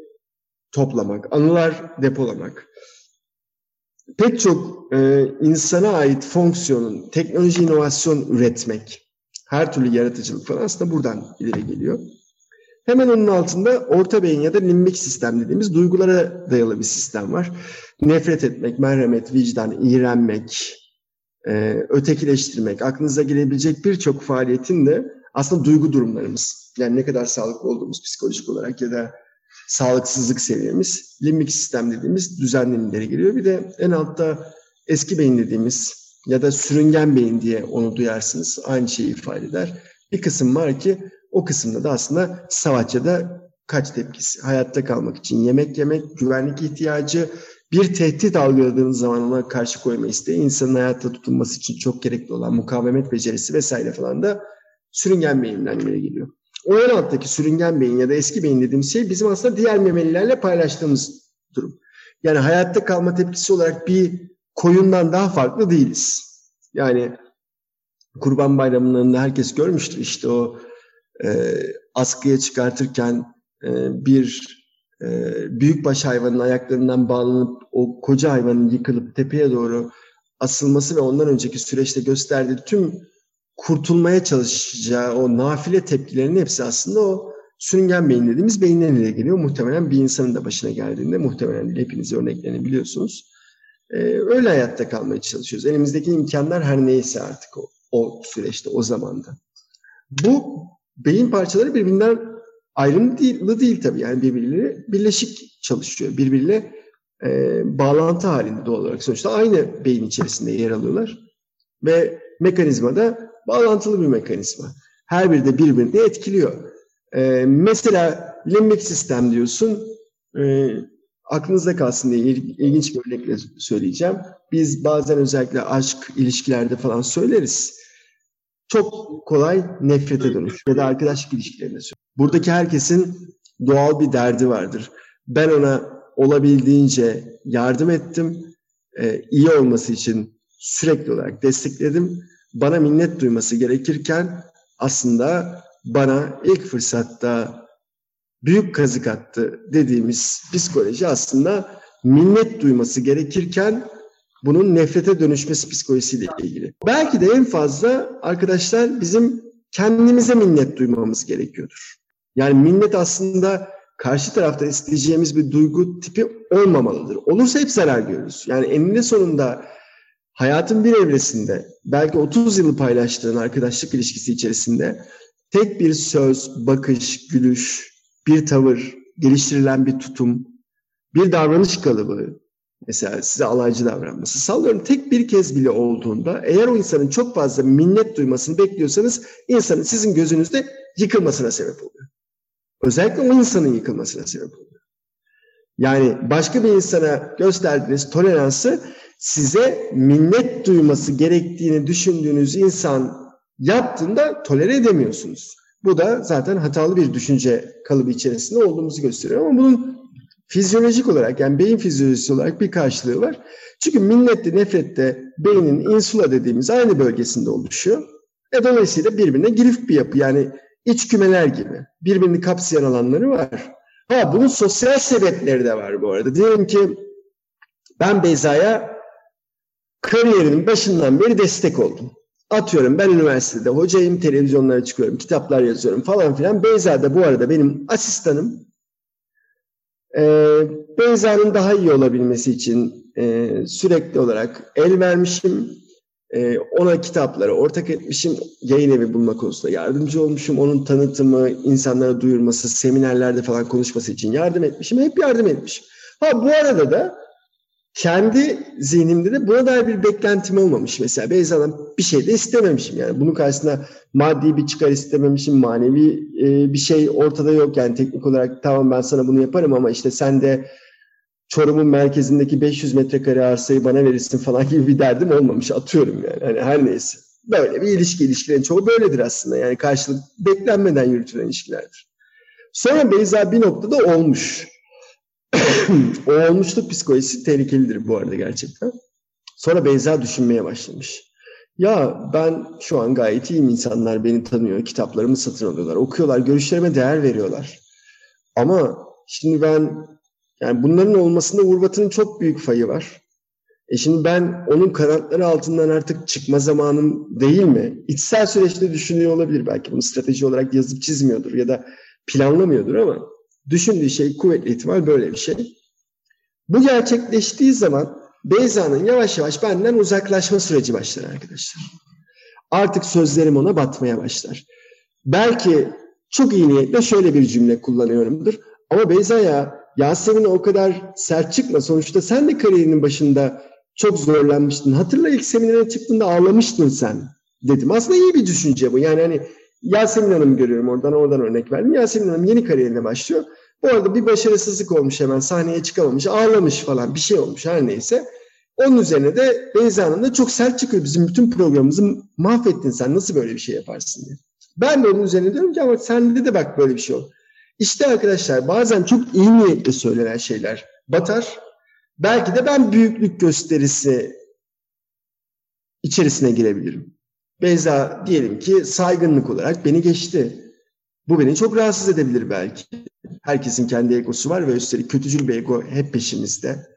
B: toplamak, anılar depolamak, pek çok e, insana ait fonksiyonun teknoloji inovasyon üretmek, her türlü yaratıcılık falan aslında buradan ileri geliyor. Hemen onun altında orta beyin ya da limbik sistem dediğimiz duygulara dayalı bir sistem var. Nefret etmek, merhamet, vicdan, iğrenmek, e, ötekileştirmek, aklınıza gelebilecek birçok faaliyetin de aslında duygu durumlarımız. Yani ne kadar sağlıklı olduğumuz psikolojik olarak ya da sağlıksızlık seviyemiz, limbik sistem dediğimiz düzenlemelere giriyor. Bir de en altta eski beyin dediğimiz ya da sürüngen beyin diye onu duyarsınız. Aynı şeyi ifade eder. Bir kısım var ki o kısımda da aslında savaşçıda kaç tepkisi. Hayatta kalmak için yemek yemek, güvenlik ihtiyacı, bir tehdit algıladığınız zaman ona karşı koyma isteği, insanın hayatta tutunması için çok gerekli olan mukavemet becerisi vesaire falan da sürüngen beyinden geliyor. O en alttaki sürüngen beyin ya da eski beyin dediğimiz şey bizim aslında diğer memelilerle paylaştığımız durum. Yani hayatta kalma tepkisi olarak bir koyundan daha farklı değiliz. Yani Kurban Bayramı'nda herkes görmüştür işte o e, askıya çıkartırken e, bir büyükbaş hayvanın ayaklarından bağlanıp o koca hayvanın yıkılıp tepeye doğru asılması ve ondan önceki süreçte gösterdiği tüm kurtulmaya çalışacağı o nafile tepkilerin hepsi aslında o sürüngen beyin dediğimiz beyinden ile geliyor. Muhtemelen bir insanın da başına geldiğinde muhtemelen hepiniz örneklerini biliyorsunuz. Ee, öyle hayatta kalmaya çalışıyoruz. Elimizdeki imkanlar her neyse artık o, o süreçte, o zamanda. Bu beyin parçaları birbirinden ayrımlı değil, tabii. Yani birbirleriyle birleşik çalışıyor. Birbiriyle e, bağlantı halinde doğal olarak. Sonuçta aynı beyin içerisinde yer alıyorlar. Ve mekanizma da bağlantılı bir mekanizma. Her biri de birbirini etkiliyor. E, mesela limbik sistem diyorsun. E, aklınızda kalsın diye ilginç bir örnekle söyleyeceğim. Biz bazen özellikle aşk ilişkilerde falan söyleriz. Çok kolay nefrete dönüş ya da arkadaşlık ilişkilerinde söyleriz. Buradaki herkesin doğal bir derdi vardır. Ben ona olabildiğince yardım ettim. Ee, iyi olması için sürekli olarak destekledim. Bana minnet duyması gerekirken aslında bana ilk fırsatta büyük kazık attı dediğimiz psikoloji aslında minnet duyması gerekirken bunun nefrete dönüşmesi psikolojisiyle ilgili. Belki de en fazla arkadaşlar bizim kendimize minnet duymamız gerekiyordur. Yani minnet aslında karşı tarafta isteyeceğimiz bir duygu tipi olmamalıdır. Olursa hep zarar görürüz. Yani eninde sonunda hayatın bir evresinde belki 30 yılı paylaştığın arkadaşlık ilişkisi içerisinde tek bir söz, bakış, gülüş, bir tavır, geliştirilen bir tutum, bir davranış kalıbı, mesela size alaycı davranması, sallıyorum tek bir kez bile olduğunda eğer o insanın çok fazla minnet duymasını bekliyorsanız insanın sizin gözünüzde yıkılmasına sebep oluyor. Özellikle o insanın yıkılmasına sebep oluyor. Yani başka bir insana gösterdiğiniz toleransı size minnet duyması gerektiğini düşündüğünüz insan yaptığında tolere edemiyorsunuz. Bu da zaten hatalı bir düşünce kalıbı içerisinde olduğumuzu gösteriyor. Ama bunun fizyolojik olarak yani beyin fizyolojisi olarak bir karşılığı var. Çünkü minnette, nefrette beynin insula dediğimiz aynı bölgesinde oluşuyor. E dolayısıyla birbirine girif bir yapı yani iç kümeler gibi. Birbirini kapsayan alanları var. Ha bunun sosyal sebepleri de var bu arada. Diyelim ki ben Beyza'ya kariyerinin başından beri destek oldum. Atıyorum ben üniversitede hocayım, televizyonlara çıkıyorum, kitaplar yazıyorum falan filan. Beyza da bu arada benim asistanım. Ee, Beyza'nın daha iyi olabilmesi için e, sürekli olarak el vermişim. E, ona kitapları ortak etmişim. Yayın evi bulma konusunda yardımcı olmuşum. Onun tanıtımı, insanlara duyurması, seminerlerde falan konuşması için yardım etmişim. Hep yardım etmişim. Ha bu arada da kendi zihnimde de buna dair bir beklentim olmamış. Mesela Beyza'dan bir şey de istememişim. Yani bunun karşısında maddi bir çıkar istememişim. Manevi e, bir şey ortada yok. Yani teknik olarak tamam ben sana bunu yaparım ama işte sen de Çorum'un merkezindeki 500 metrekare arsayı bana verirsin falan gibi bir derdim olmamış. Atıyorum yani. Hani her neyse. Böyle bir ilişki ilişkilerin çoğu böyledir aslında. Yani karşılık beklenmeden yürütülen ilişkilerdir. Sonra Beyza bir noktada olmuş. o olmuşluk psikolojisi tehlikelidir bu arada gerçekten. Sonra Beyza düşünmeye başlamış. Ya ben şu an gayet iyiyim insanlar beni tanıyor, kitaplarımı satın alıyorlar, okuyorlar, görüşlerime değer veriyorlar. Ama şimdi ben yani bunların olmasında Urbat'ın çok büyük fayı var. E şimdi ben onun kanatları altından artık çıkma zamanım değil mi? İçsel süreçte düşünüyor olabilir belki. Bunu strateji olarak yazıp çizmiyordur ya da planlamıyordur ama düşündüğü şey kuvvetli ihtimal böyle bir şey. Bu gerçekleştiği zaman Beyza'nın yavaş yavaş benden uzaklaşma süreci başlar arkadaşlar. Artık sözlerim ona batmaya başlar. Belki çok iyi niyetle şöyle bir cümle kullanıyorumdur. Ama Beyza ya Yasemin o kadar sert çıkma. Sonuçta sen de kariyerinin başında çok zorlanmıştın. Hatırla ilk seminere çıktığında ağlamıştın sen dedim. Aslında iyi bir düşünce bu. Yani hani Yasemin Hanım görüyorum oradan oradan örnek verdim. Yasemin Hanım yeni kariyerine başlıyor. Bu arada bir başarısızlık olmuş hemen sahneye çıkamamış, ağlamış falan bir şey olmuş her neyse. Onun üzerine de Beyza Hanım da çok sert çıkıyor. Bizim bütün programımızı mahvettin sen nasıl böyle bir şey yaparsın diye. Ben de onun üzerine diyorum ki ama sende de bak böyle bir şey oldu. İşte arkadaşlar bazen çok iyi niyetle söylenen şeyler batar. Belki de ben büyüklük gösterisi içerisine girebilirim. Beyza diyelim ki saygınlık olarak beni geçti. Bu beni çok rahatsız edebilir belki. Herkesin kendi egosu var ve üstelik kötücül bir ego hep peşimizde.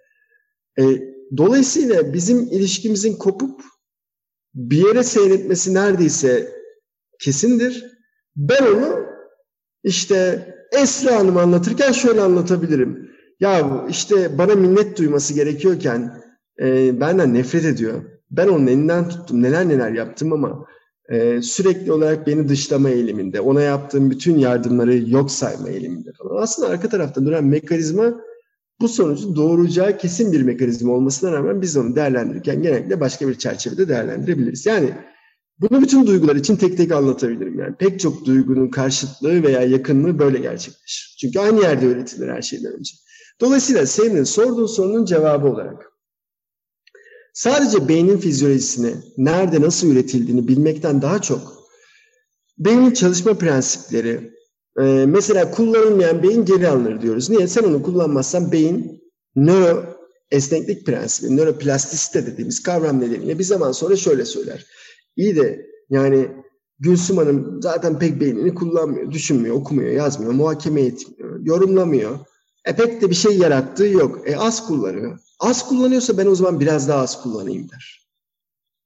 B: E, dolayısıyla bizim ilişkimizin kopup bir yere seyretmesi neredeyse kesindir. Ben onu işte Esra Hanım anlatırken şöyle anlatabilirim. Ya işte bana minnet duyması gerekiyorken e, benden nefret ediyor. Ben onun elinden tuttum, neler neler yaptım ama e, sürekli olarak beni dışlama eğiliminde, ona yaptığım bütün yardımları yok sayma eğiliminde falan. Aslında arka tarafta duran mekanizma bu sonucu doğuracağı kesin bir mekanizma olmasına rağmen biz onu değerlendirirken genellikle başka bir çerçevede değerlendirebiliriz. Yani bunu bütün duygular için tek tek anlatabilirim. Yani pek çok duygunun karşıtlığı veya yakınlığı böyle gerçekleşir. Çünkü aynı yerde öğretilir her şeyden önce. Dolayısıyla senin sorduğun sorunun cevabı olarak sadece beynin fizyolojisini, nerede nasıl üretildiğini bilmekten daha çok beynin çalışma prensipleri, e, mesela kullanılmayan beyin geri alınır diyoruz. Niye? Sen onu kullanmazsan beyin nöro esneklik prensibi, nöroplastisite dediğimiz kavram nedeniyle bir zaman sonra şöyle söyler. İyi de yani Gülsüm Hanım zaten pek beynini kullanmıyor, düşünmüyor, okumuyor, yazmıyor, muhakeme etmiyor, yorumlamıyor. E pek de bir şey yarattığı yok. E az kullanıyor. Az kullanıyorsa ben o zaman biraz daha az kullanayım der.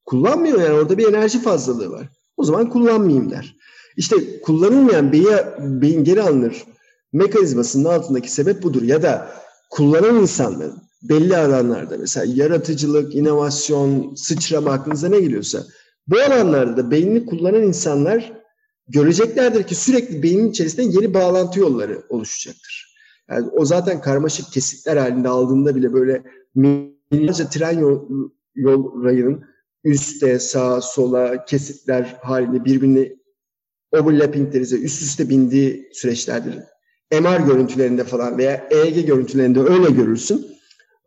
B: Kullanmıyor yani orada bir enerji fazlalığı var. O zaman kullanmayayım der. İşte kullanılmayan beyin, beyin geri alınır mekanizmasının altındaki sebep budur. Ya da kullanan insanların belli alanlarda mesela yaratıcılık, inovasyon, sıçrama aklınıza ne geliyorsa bu alanlarda da beynini kullanan insanlar göreceklerdir ki sürekli beynin içerisinde yeni bağlantı yolları oluşacaktır. Yani o zaten karmaşık kesitler halinde aldığında bile böyle milyarca tren yol, yol rayının üstte, sağa, sola kesitler halinde birbirine overlapping deriz üst üste bindiği süreçlerdir. MR görüntülerinde falan veya EEG görüntülerinde öyle görürsün.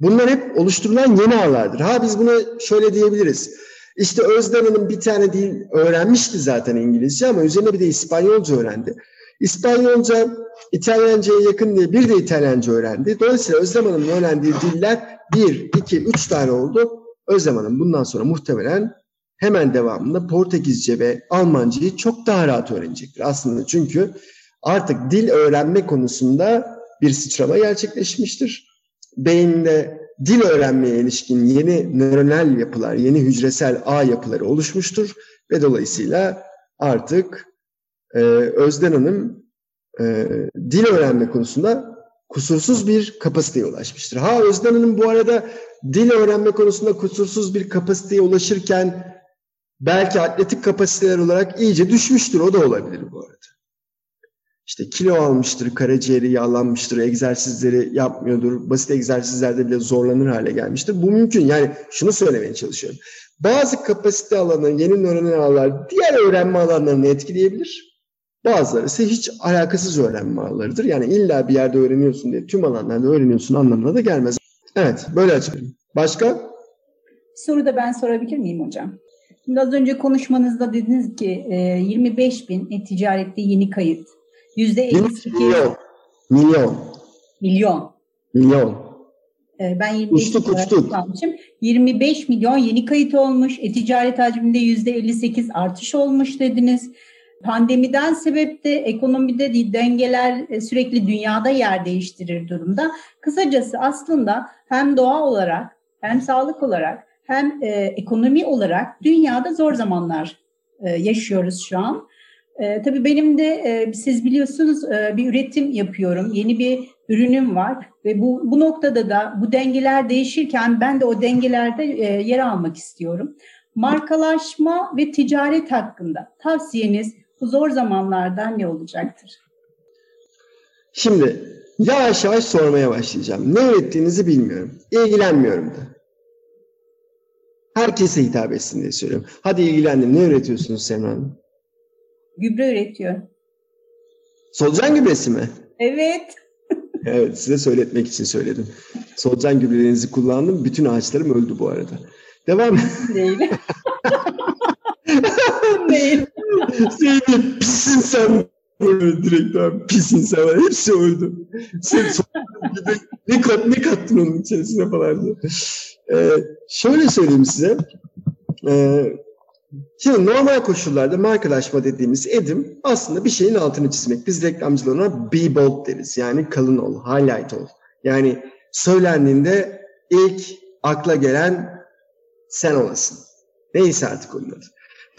B: Bunlar hep oluşturulan yeni ağlardır. Ha biz buna şöyle diyebiliriz. İşte Özden Hanım bir tane dil öğrenmişti zaten İngilizce ama üzerine bir de İspanyolca öğrendi. İspanyolca İtalyanca'ya yakın diye bir de İtalyanca öğrendi. Dolayısıyla Özlem Hanım'ın öğrendiği diller bir, iki, üç tane oldu. Özlem bundan sonra muhtemelen hemen devamında Portekizce ve Almancayı çok daha rahat öğrenecektir. Aslında çünkü artık dil öğrenme konusunda bir sıçrama gerçekleşmiştir. Beyinde dil öğrenmeye ilişkin yeni nöronal yapılar, yeni hücresel ağ yapıları oluşmuştur ve dolayısıyla artık e, Özden Hanım e, dil öğrenme konusunda kusursuz bir kapasiteye ulaşmıştır. Ha Özden Hanım bu arada dil öğrenme konusunda kusursuz bir kapasiteye ulaşırken belki atletik kapasiteler olarak iyice düşmüştür. O da olabilir bu arada. İşte kilo almıştır, karaciğeri yağlanmıştır, egzersizleri yapmıyordur, basit egzersizlerde bile zorlanır hale gelmiştir. Bu mümkün. Yani şunu söylemeye çalışıyorum. Bazı kapasite alanı, yeni nöronal ağlar diğer öğrenme alanlarını etkileyebilir. Bazıları ise hiç alakasız öğrenme ağlarıdır. Yani illa bir yerde öğreniyorsun diye tüm alanlarda öğreniyorsun anlamına da gelmez. Evet, böyle açıklayayım. Başka?
D: Soru da ben sorabilir miyim hocam? Şimdi az önce konuşmanızda dediniz ki 25 bin e-ticarette yeni kayıt. Yüzde 58.
B: Milyon. Milyon.
D: Milyon.
B: Milyon.
D: Ben 25
B: uçtuk, uçtuk.
D: almışım. 25 milyon yeni kayıt olmuş. E-ticaret hacminde yüzde 58 artış olmuş dediniz. Pandemiden sebep de ekonomide dengeler e, sürekli dünyada yer değiştirir durumda. Kısacası aslında hem doğa olarak hem sağlık olarak hem e, ekonomi olarak dünyada zor zamanlar e, yaşıyoruz şu an. E, tabii benim de e, siz biliyorsunuz e, bir üretim yapıyorum. Yeni bir ürünüm var ve bu, bu noktada da bu dengeler değişirken ben de o dengelerde e, yer almak istiyorum. Markalaşma ve ticaret hakkında tavsiyeniz bu zor zamanlarda ne olacaktır?
B: Şimdi yavaş yavaş sormaya başlayacağım. Ne ürettiğinizi bilmiyorum. İlgilenmiyorum da. Herkese hitap etsin diye söylüyorum. Hadi ilgilendim. Ne üretiyorsunuz Semra Hanım?
D: Gübre üretiyor.
B: Solucan gübresi mi?
D: Evet.
B: evet size söyletmek için söyledim. Solucan gübrelerinizi kullandım. Bütün ağaçlarım öldü bu arada. Devam.
D: Değil.
B: Zeynep pisin sen. Böyle direkt abi pis insanlar hepsi öldü. Sen ne, kat, ne kattın onun içerisine falan diye. Ee, şöyle söyleyeyim size. Ee, Şimdi normal koşullarda markalaşma dediğimiz edim aslında bir şeyin altını çizmek. Biz reklamcılar be bold deriz. Yani kalın ol, highlight ol. Yani söylendiğinde ilk akla gelen sen olasın. Neyse artık onun adı.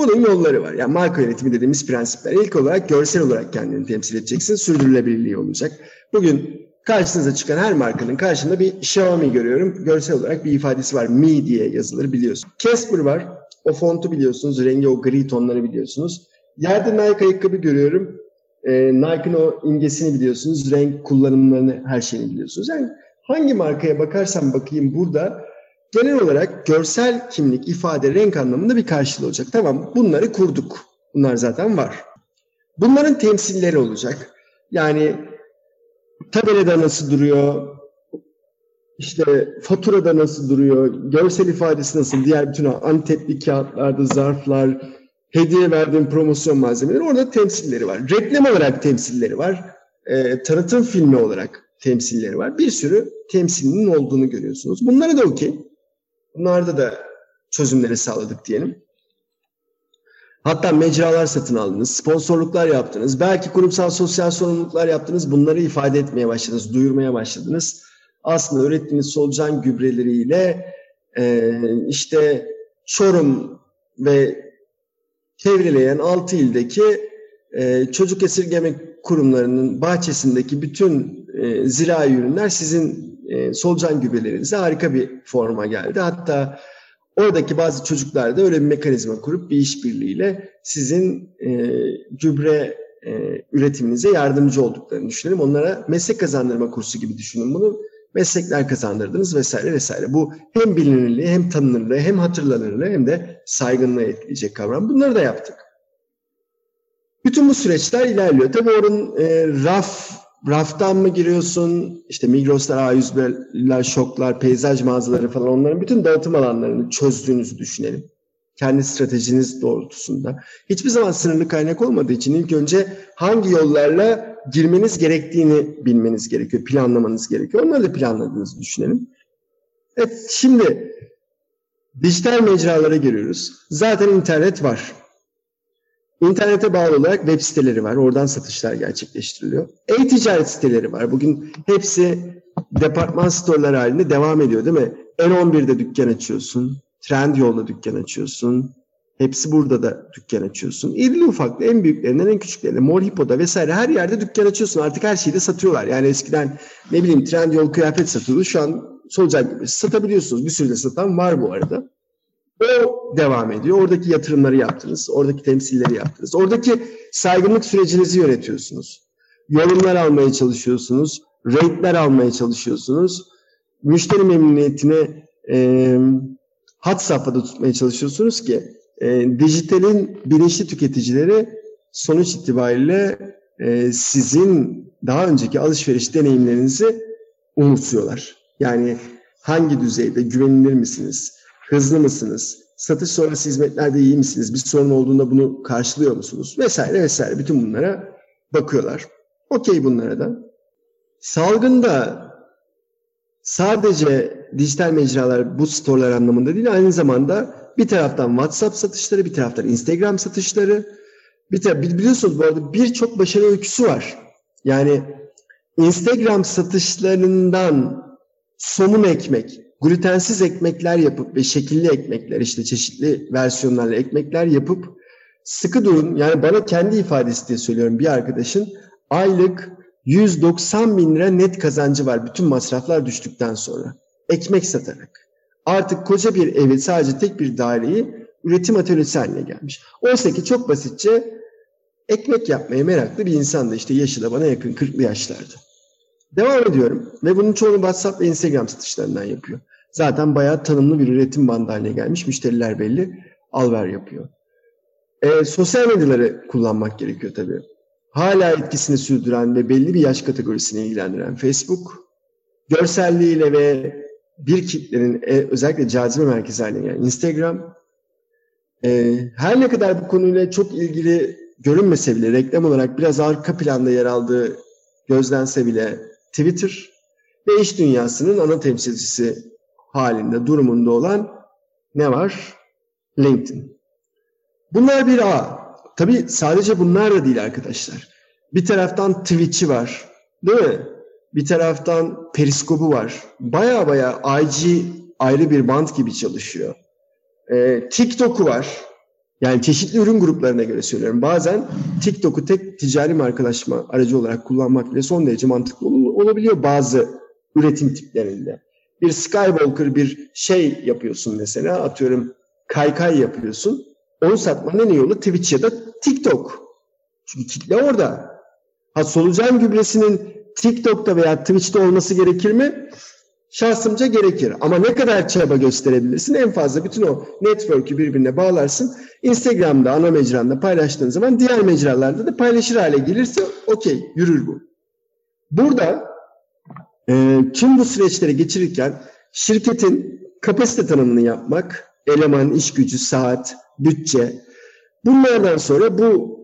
B: Bunun yolları var. Yani marka yönetimi dediğimiz prensipler. İlk olarak görsel olarak kendini temsil edeceksin. Sürdürülebilirliği olacak. Bugün karşınıza çıkan her markanın karşında bir Xiaomi görüyorum. Görsel olarak bir ifadesi var. Mi diye yazılır biliyorsun. Casper var. O fontu biliyorsunuz. Rengi o gri tonları biliyorsunuz. Yerde Nike ayakkabı görüyorum. Ee, Nike'ın o imgesini biliyorsunuz. Renk kullanımlarını, her şeyini biliyorsunuz. Yani hangi markaya bakarsam bakayım burada genel olarak görsel kimlik, ifade, renk anlamında bir karşılığı olacak. Tamam bunları kurduk. Bunlar zaten var. Bunların temsilleri olacak. Yani tabelada nasıl duruyor, işte faturada nasıl duruyor, görsel ifadesi nasıl, diğer bütün antepli kağıtlarda, zarflar, hediye verdiğim promosyon malzemeleri orada temsilleri var. Reklam olarak temsilleri var. E, tanıtım filmi olarak temsilleri var. Bir sürü temsilinin olduğunu görüyorsunuz. Bunları da okey. Bunlarda da çözümleri sağladık diyelim. Hatta mecralar satın aldınız, sponsorluklar yaptınız, belki kurumsal sosyal sorumluluklar yaptınız. Bunları ifade etmeye başladınız, duyurmaya başladınız. Aslında ürettiğiniz solucan gübreleriyle e, işte Çorum ve çevreleyen 6 ildeki e, çocuk esirgeme kurumlarının bahçesindeki bütün e, zirai ürünler sizin e, solucan gübrelerinize harika bir forma geldi. Hatta oradaki bazı çocuklar da öyle bir mekanizma kurup bir işbirliğiyle sizin e, gübre e, üretiminize yardımcı olduklarını düşünelim. Onlara meslek kazandırma kursu gibi düşünün bunu. Meslekler kazandırdınız vesaire vesaire. Bu hem bilinirliği hem tanınırlığı hem hatırlanırlığı hem de saygınlığı etkileyecek kavram. Bunları da yaptık. Bütün bu süreçler ilerliyor. Tabii onun e, raf raftan mı giriyorsun? İşte Migros'lar, A101'ler, şoklar, peyzaj mağazaları falan onların bütün dağıtım alanlarını çözdüğünüzü düşünelim. Kendi stratejiniz doğrultusunda. Hiçbir zaman sınırlı kaynak olmadığı için ilk önce hangi yollarla girmeniz gerektiğini bilmeniz gerekiyor, planlamanız gerekiyor. Onları da planladığınızı düşünelim. Evet, şimdi dijital mecralara giriyoruz. Zaten internet var. İnternete bağlı olarak web siteleri var. Oradan satışlar gerçekleştiriliyor. E-ticaret siteleri var. Bugün hepsi departman storelar halinde devam ediyor değil mi? N11'de dükkan açıyorsun. Trendyol'da dükkan açıyorsun. Hepsi burada da dükkan açıyorsun. İrili ufaklı en büyüklerinden en küçüklerine Mall Hippo'da vesaire her yerde dükkan açıyorsun. Artık her şeyi de satıyorlar. Yani eskiden ne bileyim Trendyol kıyafet satıyordu. Şu an solucan gibi satabiliyorsunuz. Bir sürü de satan var bu arada. O devam ediyor. Oradaki yatırımları yaptınız. Oradaki temsilleri yaptınız. Oradaki saygınlık sürecinizi yönetiyorsunuz. Yorumlar almaya çalışıyorsunuz. Rate'ler almaya çalışıyorsunuz. Müşteri memnuniyetini e, hat safhada tutmaya çalışıyorsunuz ki e, dijitalin bilinçli tüketicileri sonuç itibariyle e, sizin daha önceki alışveriş deneyimlerinizi umutsuyorlar. Yani hangi düzeyde güvenilir misiniz? Hızlı mısınız? Satış sonrası hizmetlerde iyi misiniz? Bir sorun olduğunda bunu karşılıyor musunuz? Vesaire vesaire. Bütün bunlara bakıyorlar. Okey bunlara da. Salgında sadece dijital mecralar bu storelar anlamında değil aynı zamanda bir taraftan WhatsApp satışları, bir taraftan Instagram satışları. Bir taraf, biliyorsunuz bu arada birçok başarı öyküsü var. Yani Instagram satışlarından somun ekmek, glutensiz ekmekler yapıp ve şekilli ekmekler işte çeşitli versiyonlarla ekmekler yapıp sıkı durun. Yani bana kendi ifadesi diye söylüyorum bir arkadaşın aylık 190 bin lira net kazancı var bütün masraflar düştükten sonra. Ekmek satarak. Artık koca bir evi sadece tek bir daireyi üretim atölyesi haline gelmiş. Oysa ki çok basitçe ekmek yapmaya meraklı bir insandı. İşte yaşı da bana yakın 40'lı yaşlarda. Devam ediyorum ve bunun çoğunu WhatsApp ve Instagram satışlarından yapıyor. Zaten bayağı tanımlı bir üretim bandı haline gelmiş. Müşteriler belli. Alver yapıyor. E, sosyal medyaları kullanmak gerekiyor tabii. Hala etkisini sürdüren ve belli bir yaş kategorisini ilgilendiren Facebook, görselliğiyle ve bir kitlenin e, özellikle cazibe merkezi haline gelen Instagram, e, her ne kadar bu konuyla çok ilgili görünmese bile reklam olarak biraz arka planda yer aldığı gözlense bile Twitter ve iş dünyasının ana temsilcisi halinde durumunda olan ne var? LinkedIn. Bunlar bir ağ. Tabii sadece bunlar da değil arkadaşlar. Bir taraftan Twitch'i var. Değil mi? Bir taraftan Periskop'u var. Baya baya IG ayrı bir band gibi çalışıyor. Ee, TikTok'u var. Yani çeşitli ürün gruplarına göre söylüyorum. Bazen TikTok'u tek ticari markalaşma aracı olarak kullanmak bile son derece mantıklı olabiliyor bazı üretim tiplerinde. Bir Skywalker bir şey yapıyorsun mesela atıyorum kaykay yapıyorsun. Onu satmanın en iyi yolu Twitch ya da TikTok. Çünkü kitle orada. Ha solucan gübresinin TikTok'ta veya Twitch'te olması gerekir mi? Şahsımca gerekir. Ama ne kadar çaba gösterebilirsin? En fazla bütün o network'ü birbirine bağlarsın. Instagram'da, ana mecranda paylaştığın zaman diğer mecralarda da paylaşır hale gelirse okey, yürür bu. Burada e, tüm bu süreçleri geçirirken şirketin kapasite tanımını yapmak, eleman, iş gücü, saat, bütçe, bunlardan sonra bu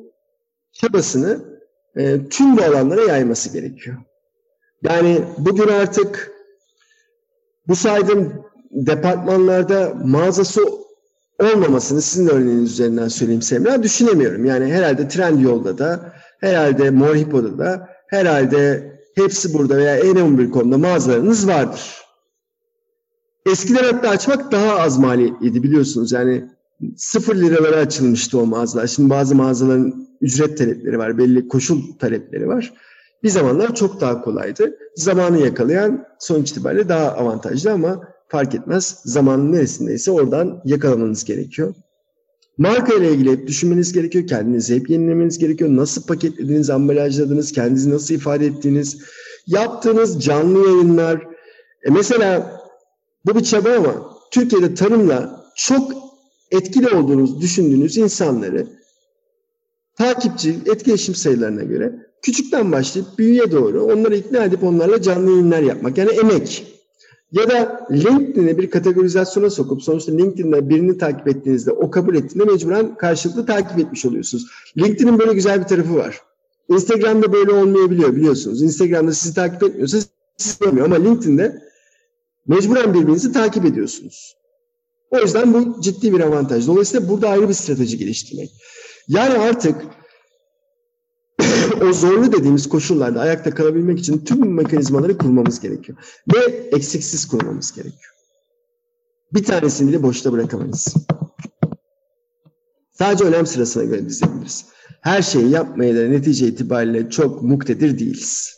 B: çabasını e, tüm bu alanlara yayması gerekiyor. Yani bugün artık bu saydığım departmanlarda mağazası olmamasını sizin örneğiniz üzerinden söyleyeyim Semra düşünemiyorum. Yani herhalde Trendyol'da da, herhalde Morhipo'da da, herhalde hepsi burada veya N11.com'da mağazalarınız vardır. Eskiden hatta açmak daha az maliyetliydi biliyorsunuz. Yani sıfır liralara açılmıştı o mağazalar. Şimdi bazı mağazaların ücret talepleri var, belli koşul talepleri var. Bir zamanlar çok daha kolaydı. Zamanı yakalayan sonuç itibariyle daha avantajlı ama fark etmez. Zamanın neresindeyse oradan yakalamanız gerekiyor. Marka ile ilgili hep düşünmeniz gerekiyor. Kendinizi hep yenilemeniz gerekiyor. Nasıl paketlediğiniz, ambalajladığınız, kendinizi nasıl ifade ettiğiniz, yaptığınız canlı yayınlar. E mesela bu bir çaba ama Türkiye'de tarımla çok etkili olduğunuz düşündüğünüz insanları takipçi, etkileşim sayılarına göre küçükten başlayıp büyüye doğru onları ikna edip onlarla canlı yayınlar yapmak. Yani emek. Ya da LinkedIn'e bir kategorizasyona sokup sonuçta LinkedIn'de birini takip ettiğinizde o kabul ettiğinde mecburen karşılıklı takip etmiş oluyorsunuz. LinkedIn'in böyle güzel bir tarafı var. Instagram'da böyle olmayabiliyor biliyorsunuz. Instagram'da sizi takip etmiyorsa sizi görmüyor ama LinkedIn'de mecburen birbirinizi takip ediyorsunuz. O yüzden bu ciddi bir avantaj. Dolayısıyla burada ayrı bir strateji geliştirmek. Yani artık o zorlu dediğimiz koşullarda ayakta kalabilmek için tüm mekanizmaları kurmamız gerekiyor. Ve eksiksiz kurmamız gerekiyor. Bir tanesini bile boşta bırakamayız. Sadece önem sırasına göre dizebiliriz. Her şeyi yapmaya da netice itibariyle çok muktedir değiliz.